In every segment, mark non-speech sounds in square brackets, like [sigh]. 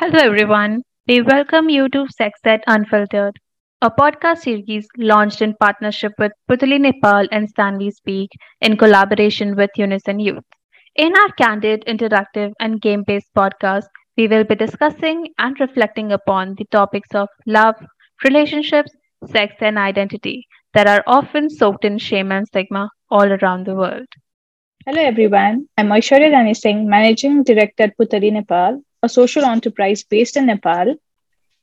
Hello, everyone. We welcome you to Sex Ed Unfiltered, a podcast series launched in partnership with Putali Nepal and Sanvi Speak in collaboration with Unison Youth. In our candid, interactive, and game based podcast, we will be discussing and reflecting upon the topics of love, relationships, sex, and identity that are often soaked in shame and stigma all around the world. Hello everyone, I'm Aishwarya Rani Singh, Managing Director at Putali Nepal, a social enterprise based in Nepal.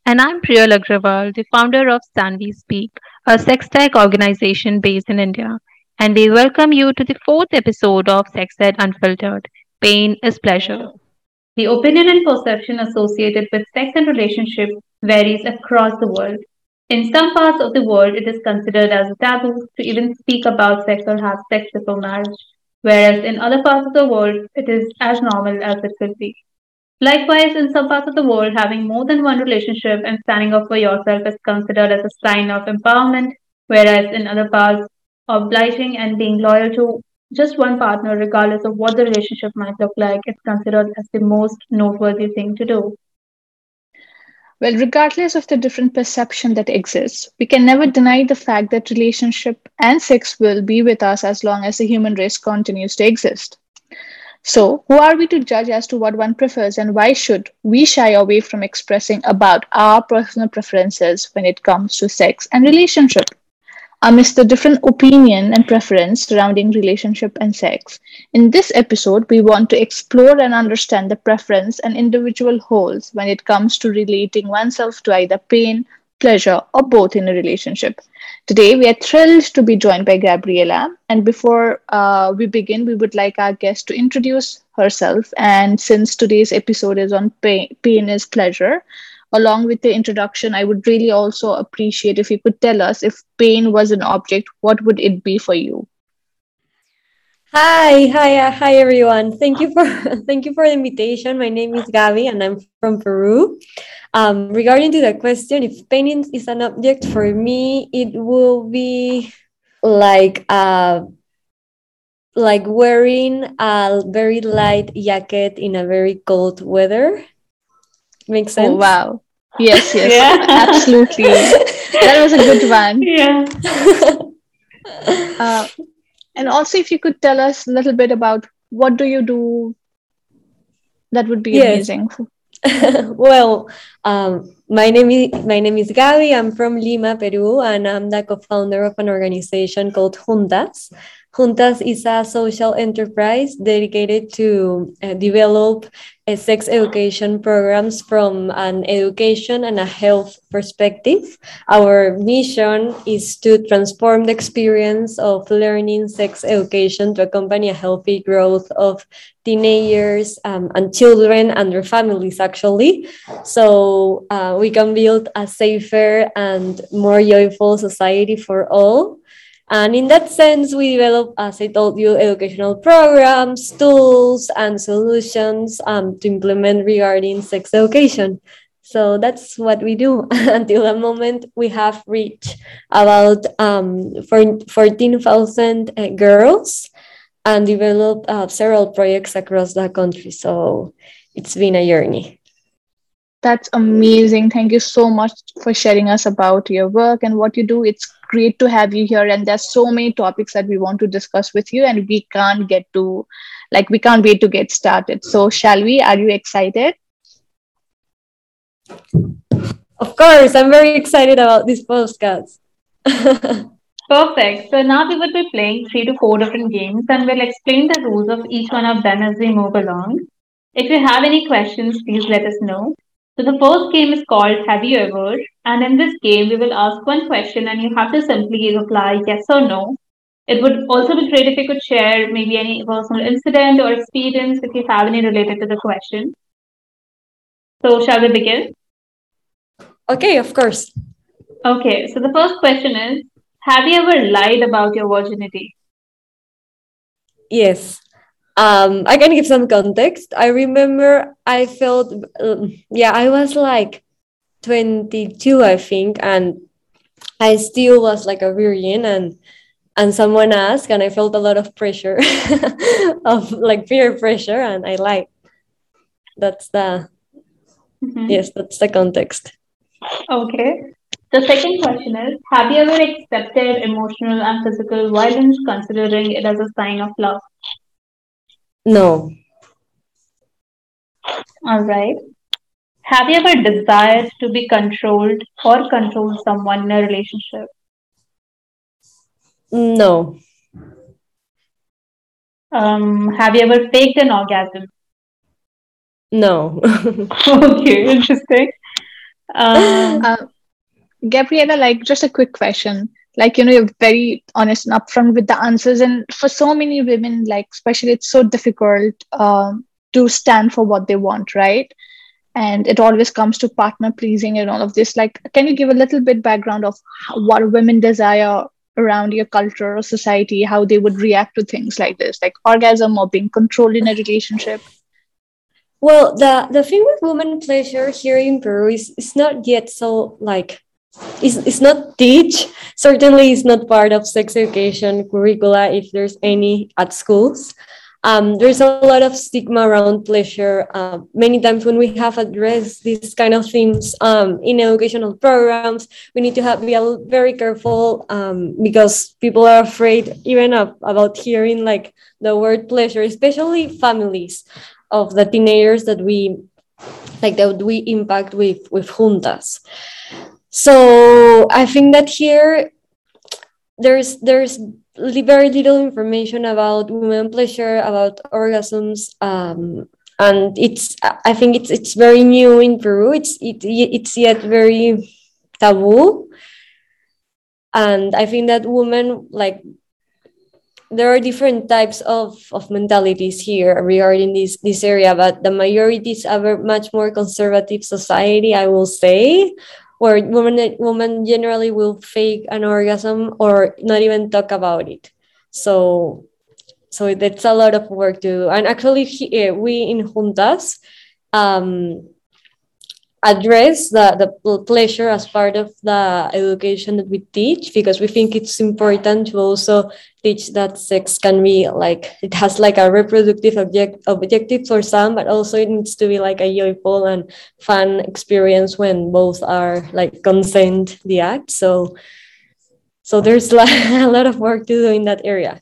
And I'm Priyal Agrawal, the founder of Sanvi Speak, a sex tech organization based in India. And we welcome you to the fourth episode of Sex Ed Unfiltered Pain is Pleasure. The opinion and perception associated with sex and relationship varies across the world. In some parts of the world, it is considered as a taboo to even speak about sex or have sex before marriage, whereas in other parts of the world, it is as normal as it could be. Likewise, in some parts of the world, having more than one relationship and standing up for yourself is considered as a sign of empowerment, whereas in other parts, obliging and being loyal to just one partner, regardless of what the relationship might look like, is considered as the most noteworthy thing to do. Well, regardless of the different perception that exists, we can never deny the fact that relationship and sex will be with us as long as the human race continues to exist. So, who are we to judge as to what one prefers, and why should we shy away from expressing about our personal preferences when it comes to sex and relationship? Amidst the different opinion and preference surrounding relationship and sex, in this episode, we want to explore and understand the preference an individual holds when it comes to relating oneself to either pain, pleasure, or both in a relationship. Today, we are thrilled to be joined by Gabriela. And before uh, we begin, we would like our guest to introduce herself. And since today's episode is on pain, pain is pleasure, along with the introduction, I would really also appreciate if you could tell us if pain was an object, what would it be for you? Hi, hi, uh, hi everyone. Thank you for [laughs] thank you for the invitation. My name is Gabi and I'm from Peru. Um, regarding to the question, if painting is an object for me, it will be like uh, like wearing a very light jacket in a very cold weather. Makes oh, sense. Oh, wow. Yes, yes, [laughs] yeah. absolutely. that was a good one. [laughs] Yeah. Uh, and also, if you could tell us a little bit about what do you do, that would be yes. amazing. [laughs] well, um, my name is my name is Gabi. I'm from Lima, Peru, and I'm the co-founder of an organization called Juntas. Juntas is a social enterprise dedicated to uh, develop uh, sex education programs from an education and a health perspective. Our mission is to transform the experience of learning sex education to accompany a healthy growth of teenagers um, and children and their families, actually. So uh, we can build a safer and more joyful society for all. And in that sense, we develop, as I told you, educational programs, tools, and solutions um, to implement regarding sex education. So that's what we do. [laughs] Until the moment, we have reached about um, 14,000 uh, girls and developed uh, several projects across the country. So it's been a journey. That's amazing. Thank you so much for sharing us about your work and what you do. It's great to have you here. And there's so many topics that we want to discuss with you, and we can't get to, like, we can't wait to get started. So, shall we? Are you excited? Of course, I'm very excited about this podcast. [laughs] Perfect. So now we will be playing three to four different games and we'll explain the rules of each one of them as we move along. If you have any questions, please let us know. So the first game is called Have You Ever? And in this game, we will ask one question and you have to simply reply yes or no. It would also be great if you could share maybe any personal incident or experience if you have any related to the question. So shall we begin? Okay, of course. Okay, so the first question is Have you ever lied about your virginity? Yes um i can give some context i remember i felt um, yeah i was like 22 i think and i still was like a virgin and and someone asked and i felt a lot of pressure [laughs] of like peer pressure and i like that's the Mm-hmm. Yes, that's the context. Okay. The second question is Have you ever accepted emotional and physical violence considering it as a sign of love? No. All right. Have you ever desired to be controlled or control someone in a relationship? No. Um, have you ever faked an orgasm? No. [laughs] okay, interesting. Um, uh, Gabriela, like just a quick question. Like, you know, you're very honest and upfront with the answers. And for so many women, like, especially, it's so difficult um, to stand for what they want, right? And it always comes to partner pleasing and all of this. Like, can you give a little bit background of what women desire around your culture or society, how they would react to things like this, like orgasm or being controlled in a relationship? Well, the the thing with woman pleasure here in Peru is, is not yet so like it's, it's not teach. Certainly it's not part of sex education curricula if there's any at schools. Um, there's a lot of stigma around pleasure. Uh, many times when we have addressed these kind of themes um, in educational programs we need to have be very careful um, because people are afraid even of, about hearing like the word pleasure especially families of the teenagers that we like that we impact with with juntas so I think that here there's there's very little information about women pleasure, about orgasms, um, and it's I think it's it's very new in Peru. It's it, it's yet very taboo, and I think that women like there are different types of, of mentalities here regarding this this area, but the majority is a much more conservative society, I will say, where women women generally will fake an orgasm or not even talk about it. So so that's a lot of work to do. And actually, he, we in juntas um, address the, the pleasure as part of the education that we teach because we think it's important to also teach that sex can be like it has like a reproductive object objective for some but also it needs to be like a joyful and fun experience when both are like consent the act. So so there's like [laughs] a lot of work to do in that area.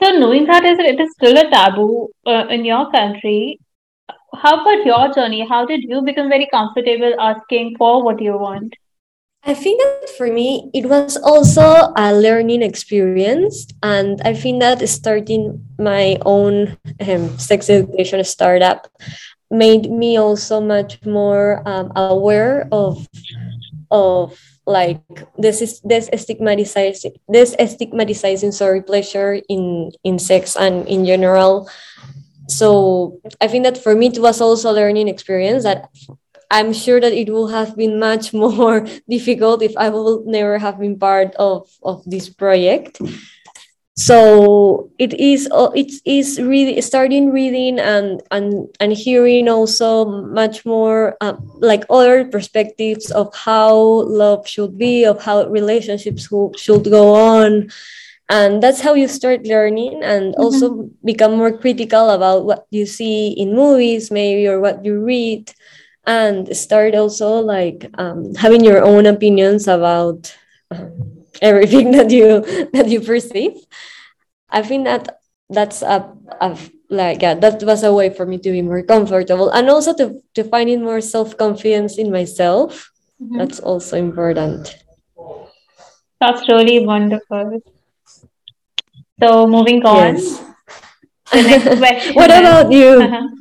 So knowing that is it is still a taboo uh, in your country how about your journey? How did you become very comfortable asking for what you want? I think that for me, it was also a learning experience. And I think that starting my own um, sex education startup made me also much more um, aware of, of like this is this stigmatizing this stigmatizing sorry pleasure in in sex and in general so i think that for me it was also a learning experience that i'm sure that it would have been much [laughs] more difficult if i would never have been part of of this project. So it is it is really starting reading and and and hearing also much more uh, like other perspectives of how love should be of how relationships should go on and that's how you start learning and mm-hmm. also become more critical about what you see in movies maybe or what you read. And start also like um, having your own opinions about uh, [laughs] everything that you [laughs] that you perceive. I think that that's a, a like yeah that was a way for me to be more comfortable and also to, to finding more self-confidence in myself. Mm-hmm. that's also important. That's really wonderful so moving on. Yes. The next [laughs] question. what about you? Uh-huh. [laughs]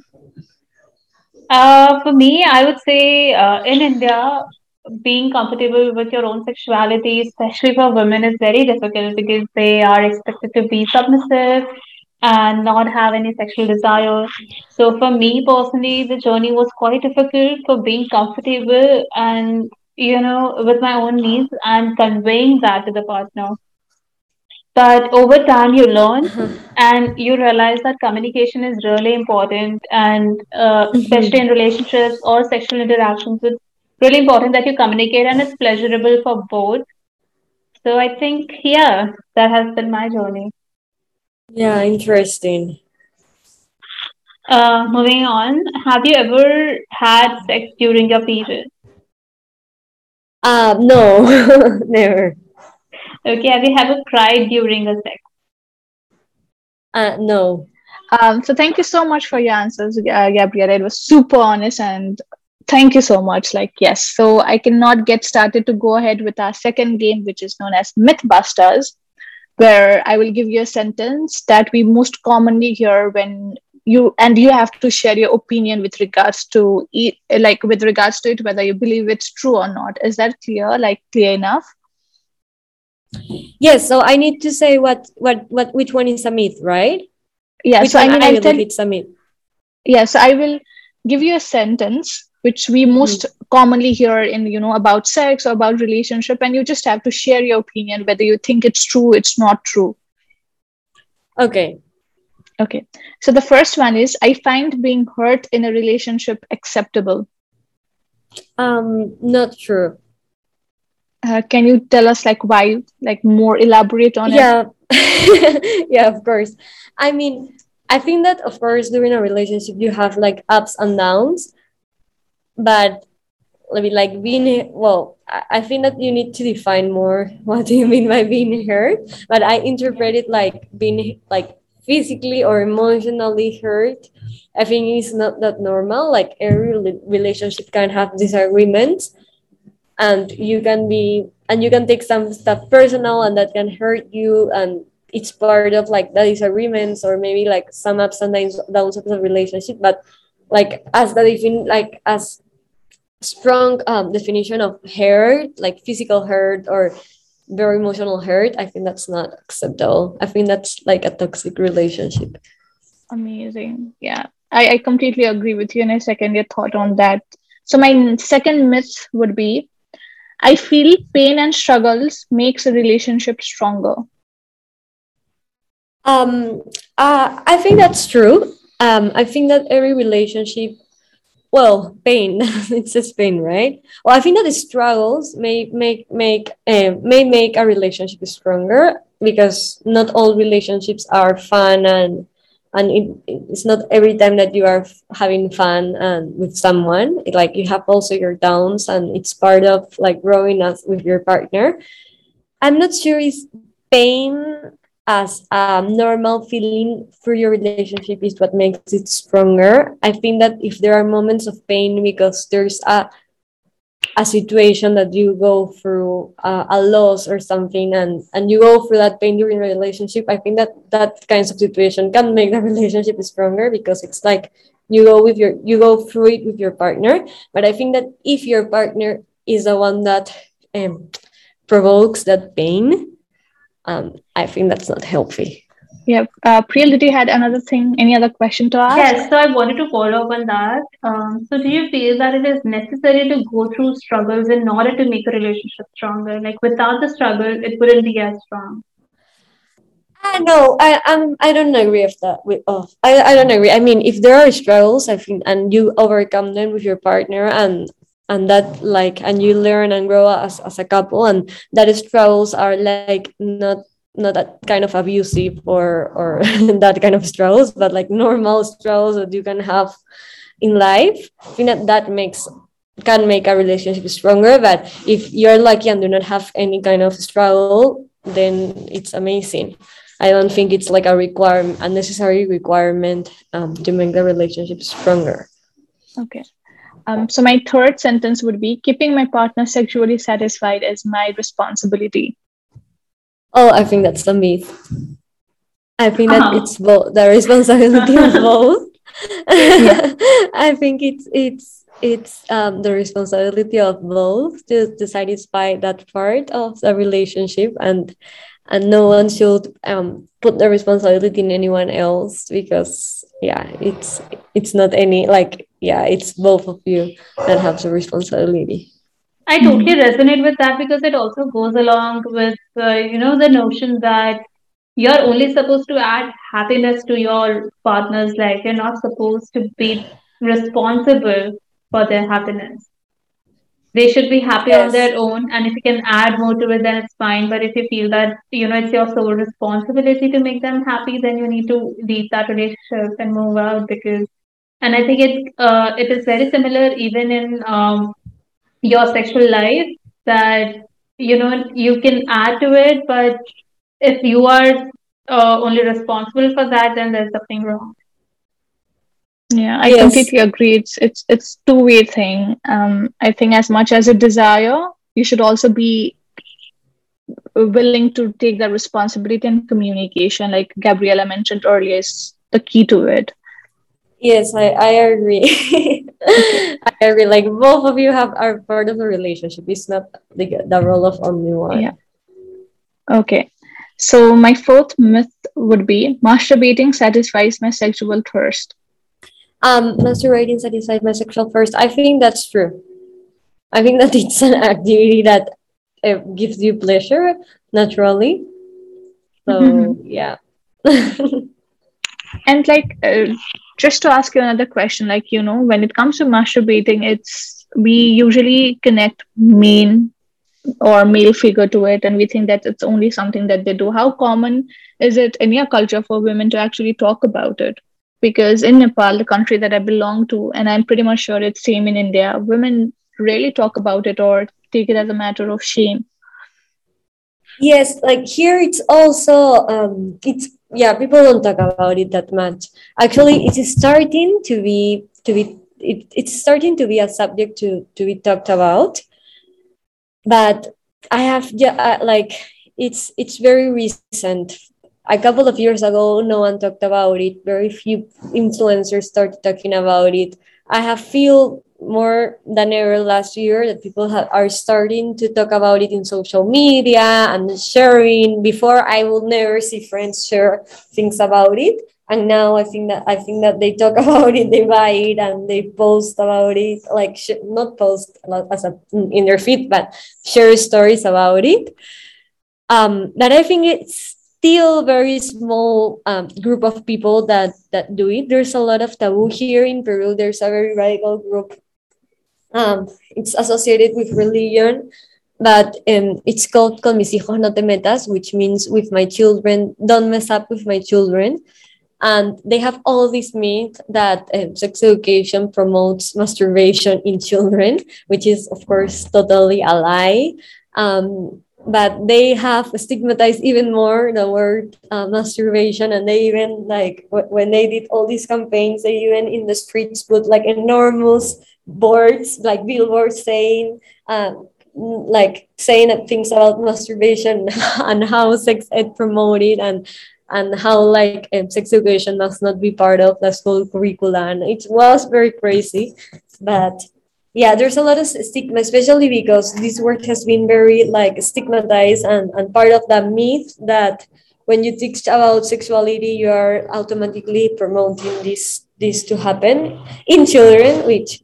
Uh, for me, I would say uh, in India, being comfortable with your own sexuality, especially for women, is very difficult because they are expected to be submissive and not have any sexual desire. So for me personally, the journey was quite difficult for being comfortable and you know with my own needs and conveying that to the partner. But over time, you learn and you realize that communication is really important. And uh, mm-hmm. especially in relationships or sexual interactions, it's really important that you communicate and it's pleasurable for both. So I think, yeah, that has been my journey. Yeah, interesting. Uh, moving on, have you ever had sex during your period? Uh, no, [laughs] never. Okay, we have you ever cried during a sex? Uh, no. Um, so thank you so much for your answers, uh, Gabriela. It was super honest and thank you so much. Like, yes. So I cannot get started to go ahead with our second game, which is known as Mythbusters, where I will give you a sentence that we most commonly hear when you and you have to share your opinion with regards to it, like with regards to it, whether you believe it's true or not. Is that clear? Like clear enough? Yes. So I need to say what what what which one is a myth, right? Yeah. Which so I mean, I tell it's a myth. yeah so i will give you a sentence which we most commonly hear in you know about sex or about relationship and you just have to share your opinion whether you think it's true it's not true Okay. okay so the first one is i find being hurt in a relationship acceptable Um, not true. Uh, can you tell us like why like more elaborate on it? Yeah. [laughs] Yeah of course. I mean i think that of course during a relationship you have like ups and downs. But let me like being well I think that you need to define more [laughs] what do you mean by being hurt. But i interpret it like being like physically or emotionally hurt. I think it's not that normal. Like every relationship can have disagreements and you can be and you can take some stuff personal and that can hurt you and it's part of like the disagreements or maybe like some ups and downs, of the relationship. But like as the defin like as strong um, definition of hurt like physical hurt or very emotional hurt i think that's not acceptable. I think that's like a toxic relationship. Amazing. Yeah. I, I completely agree with you and i second your thought on that. So my second myth would be i feel pain and struggles makes a relationship stronger Um, uh, I think that's true. Um, I think that every relationship, well, pain, [laughs] it's just pain, right? Well, I think that the struggles may make make uh, may make a relationship stronger because not all relationships are fun and and it, it's not every time that you are having fun and with someone. It, like you have also your downs, and it's part of like growing up with your partner. I'm not sure is pain as a normal feeling through your relationship is what makes it stronger. I think that if there are moments of pain because there's a a situation that you go through uh, a loss or something and and you go through that pain during a relationship i think that that kinds of situation can make the [laughs] relationship stronger because it's like you go with your you go through it with your partner. But i think that if your partner is the one that um, provokes that pain um, i think that's not healthy yeah uh, priyal did you had another thing any other question to ask Yes, so I wanted to follow up on that. Um, so do you feel that it is necessary to go through struggles in order to make a relationship stronger? Like without the struggle, it wouldn't be as strong. I know. I I'm I don't agree with that. With oh, I I don't agree. I mean, if there are struggles, I think, and you overcome them with your partner, and and that like, and you learn and grow as as a couple, and that struggles are like not not that kind of abusive or or [laughs] that kind of struggles, but like normal struggles that you can have in life. I think that that makes can make a relationship stronger. But if you're lucky and do not have any kind of struggle, then it's amazing. I don't think it's like a requirement, a necessary requirement um, to make the relationship stronger. okay um, so my third sentence would be keeping my partner sexually satisfied is my responsibility Oh, I think that's the myth. I think that Uh-huh. it's both the responsibility of [laughs] both. [laughs] I think it's it's it's um, the responsibility of both to, to satisfy that part of the relationship and and no one should um, put the responsibility in anyone else because yeah it's it's not any like yeah it's both of you that have the responsibility I totally resonate with that because it also goes along with, uh, you know, the notion that you're only supposed to add happiness to your partner's life. You're not supposed to be responsible for their happiness. They should be happy on their own, and if you can add more to it, then it's fine. But if you feel that, you know, it's your sole responsibility to make them happy, then you need to leave that relationship and move out because and I think it uh, it is very similar even in um, your sexual life that you know you can add to it, but if you are uh, only responsible for that, then there's something wrong. Yeah, I Yes. completely agree. It's it's it's two way thing. Um, I think as much as a desire, you should also be willing to take that responsibility and communication, like Gabriela mentioned earlier, is the key to it. Yes, I, I agree. [laughs] I agree. Like both of you have are part of a relationship. It's not the, the role of only one. Yeah. Okay. So my fourth myth would be masturbating satisfies my sexual thirst. Um, masturbating satisfies my sexual thirst. I think that's true. I think that [laughs] it's an activity that uh, gives you pleasure naturally. So Mhm. yeah. [laughs] And like, uh, just to ask you another question, like, you know, when it comes to masturbating, it's we usually connect mean or male figure to it, and we think that it's only something that they do. How common is it in your culture for women to actually talk about it? Because in Nepal, the country that I belong to, and I'm pretty much sure it's same in India, women rarely talk about it or take it as a matter of shame. Yes, like here it's also um it's yeah, people don't talk about it that much. Actually, it is starting to be to be it, it's starting to be a subject to to be talked about. But I have yeah, uh, like it's it's very recent. A couple of years ago, no one talked about it. Very few influencers started talking about it. I have feel more than ever last year that people have, are starting to talk about it in social media and sharing. Before, I would never see friends share things about it, and now I think that I think that they talk [laughs] about it, they buy it, and they post about it. Like not post as a in their feed, but share stories about it. Um, I think it's still very small um, group of people that that do it. There's a lot of taboo here in Peru. There's a very radical group. Um, it's associated with religion, but um, it's called con mis hijos no te metas, which means with my children, don't mess up with my children. And they have all this myth that um, sex education promotes masturbation in children, which is, of course, totally a lie. Um, but they have stigmatized even more the word uh, masturbation and they even like w- when they did all these campaigns they even in the streets put like enormous boards like billboards saying um, like saying things about masturbation [laughs] and how sex ed promoted and and how like um, sex education must not be part of the school curricula and it was very crazy but yeah there's a lot of stigma especially because this word has been very like stigmatized and, and part of the myth that when you teach about sexuality you are automatically promoting this this to happen in children which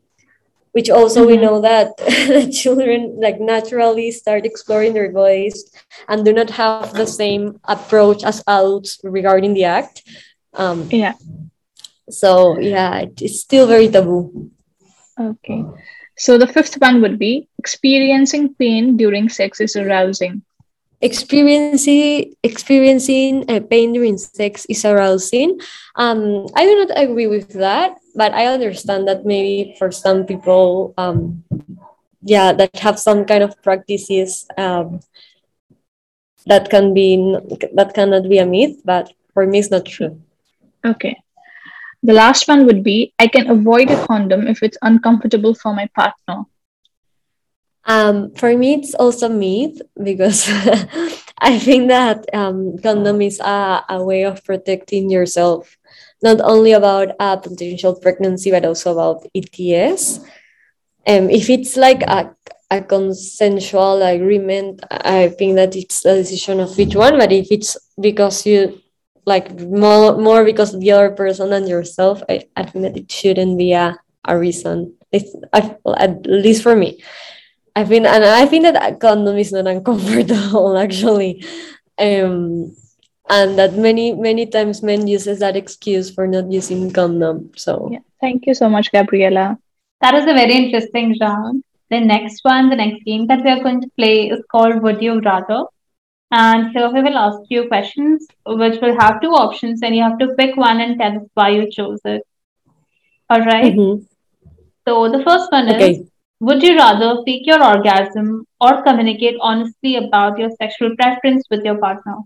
which also we Mhm. know that [laughs] children like naturally start exploring their voice and do not have the same approach as adults regarding the act um, Yeah. so yeah it's still very taboo Okay. So the fifth one would be experiencing pain during sex is arousing. Experiencing experiencing pain during sex is arousing um i do not agree with that but i understand that maybe for some people um yeah that have some kind of practices um that can be that cannot be a myth but for me it's not true Okay. The last one would be I can avoid a condom if it's uncomfortable for my partner. Um, for me, it's also myth because [laughs] I think that um, condom is a, a way of protecting yourself, not only about a potential pregnancy, but also about ETS. Um, if it's like a, a consensual agreement, I think that it's a decision of each one. But if it's because you like more, more because of the other person than yourself, I, I think that it shouldn't be a, a reason. It's, I, at least for me. I think and I think that a condom is not uncomfortable [laughs] actually. Um and that many many times men uses that excuse for not using condom. So Yeah. Thank you so much, Gabriela. That is a very interesting round. The next one, the next game that we are going to play is called Would You Rather? And here we will ask you questions which will have two options, and you have to pick one and tell us why you chose it. All right? Mhm. So the first one is Okay. Would you rather fake your orgasm or communicate honestly about your sexual preference with your partner?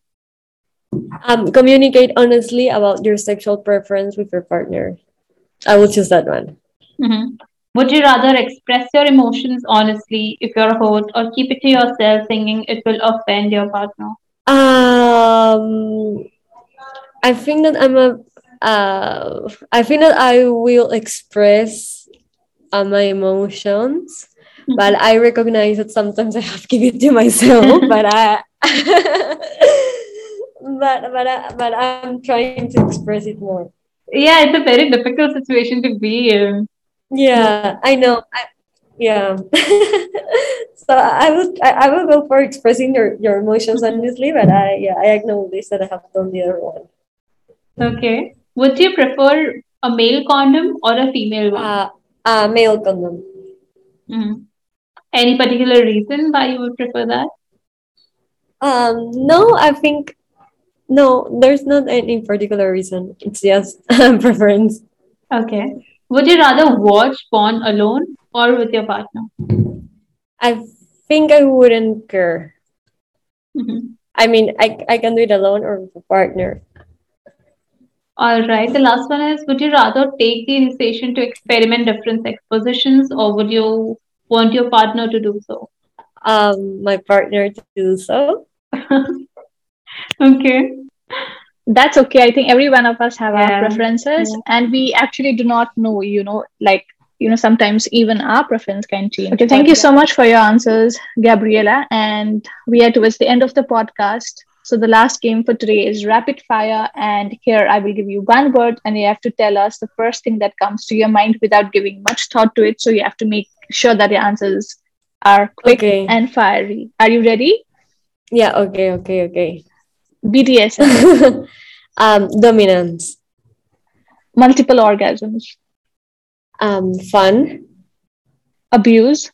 Um, communicate honestly about your sexual preference with your partner. I will choose that one. Mhm. Would you rather express your emotions honestly if you're hurt or keep it to yourself thinking it will offend your partner? Um, I think that I'm a. Uh, I think that I will express uh, my emotions, but I recognize that sometimes I have to keep it to myself. [laughs] but I. [laughs] but but I, but I'm trying to express it more. Yeah, it's a very difficult situation to be in. Yeah, I know. I, yeah. [laughs] so I will I, I will go for expressing your, your emotions honestly, but I yeah I acknowledge that I have done the other one. Okay. Would you prefer a male condom or a female one? Uh, uh male condom. Mhm. Any particular reason why you would prefer that? Um, no, I think no, there's not any particular reason. It's just [laughs] preference. Okay. Would you rather watch porn alone or with your partner? I think I wouldn't care. Mhm. I mean, I, I can do it alone or with a partner. All right. The last one is Would you rather take the initiation to experiment different sex positions or would you want your partner to do so? Um, my partner to do so. [laughs] Okay. That's okay. I think every one of us have our preferences, Yeah. and we actually do not know, you know, like, you know, sometimes even our preference can change. Okay, thank you so much for your answers, Gabriela. And we are towards the end of the podcast. So the last game for today is rapid fire. And here I will give you one word, and you have to tell us the first thing that comes to your mind without giving much thought to it. So you have to make sure that your answers are quick Okay. and fiery. Are you ready? Yeah, okay, okay, okay. BDSM, [laughs] um, dominance. multiple orgasms, Um, fun. abuse,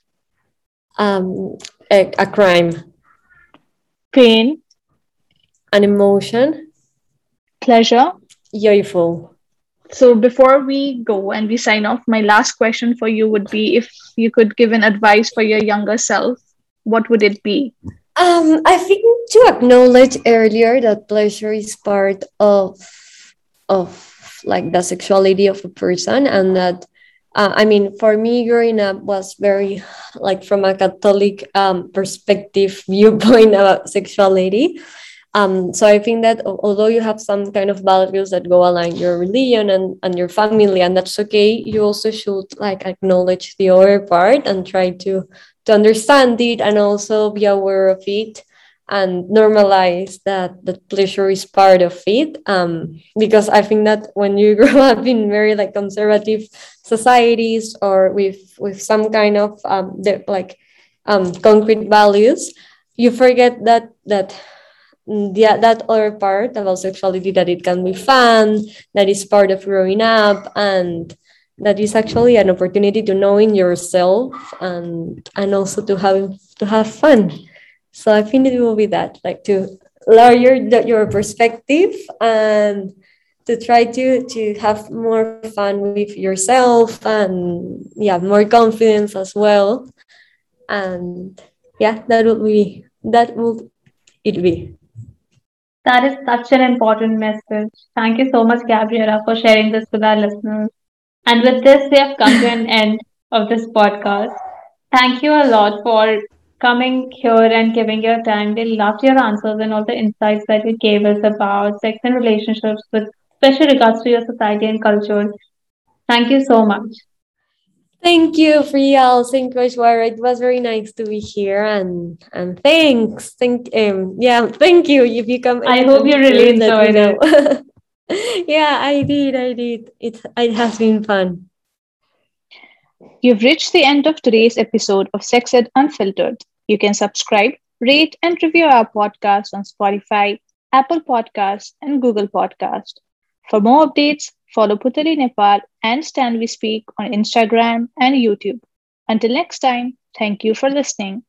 Um, a, a crime. pain, An emotion. pleasure. Joyful. So before we go and we sign off, my last question for you would be if you could give an advice for your younger self, what would it be? Um, I think to acknowledge earlier that pleasure is part of of like the sexuality of a person, and that uh, I mean, for me, growing up was very like from a Catholic um, perspective [laughs] viewpoint about sexuality. Um, so I think that although you have some kind of values that go align your religion and, and your family, and that's okay, you also should like acknowledge the other part and try to to understand it and also be aware of it and normalize that that pleasure is part of it. Um, because i think that when you [laughs] grow up in very like conservative societies or with with some kind of um, like um, concrete values you forget that that yeah that other part about sexuality that it can be fun that is part of growing up and that is actually an opportunity to knowing yourself and and also to have to have fun. So i think it will be that like to lower your your perspective and to try to to have more fun with yourself and yeah more confidence as well. And yeah that will be that will it be That is such an important message. Thank you so much, Gabriela, for sharing this with our listeners. And with this, we have come to an [laughs] end of this podcast. Thank you a lot for coming here and giving your time. We loved your answers and all the insights that you gave us about sex and relationships with special regards to your society and culture. Thank you so much. Thank you, Priyal. Thank you, Aishwarya. It was very nice to be here, and and thanks. Thank um yeah, thank you. If you come, I hope you really anytime, let me enjoyed know. [laughs] yeah, I did. I did. It it has been fun. You've reached the end of today's episode of Sex Ed Unfiltered. You can subscribe, rate, and review our podcast on Spotify, Apple Podcasts, and Google Podcast. For more updates, follow Putali Nepal and Sanvi Speak on Instagram and YouTube. Until next time, thank you for listening.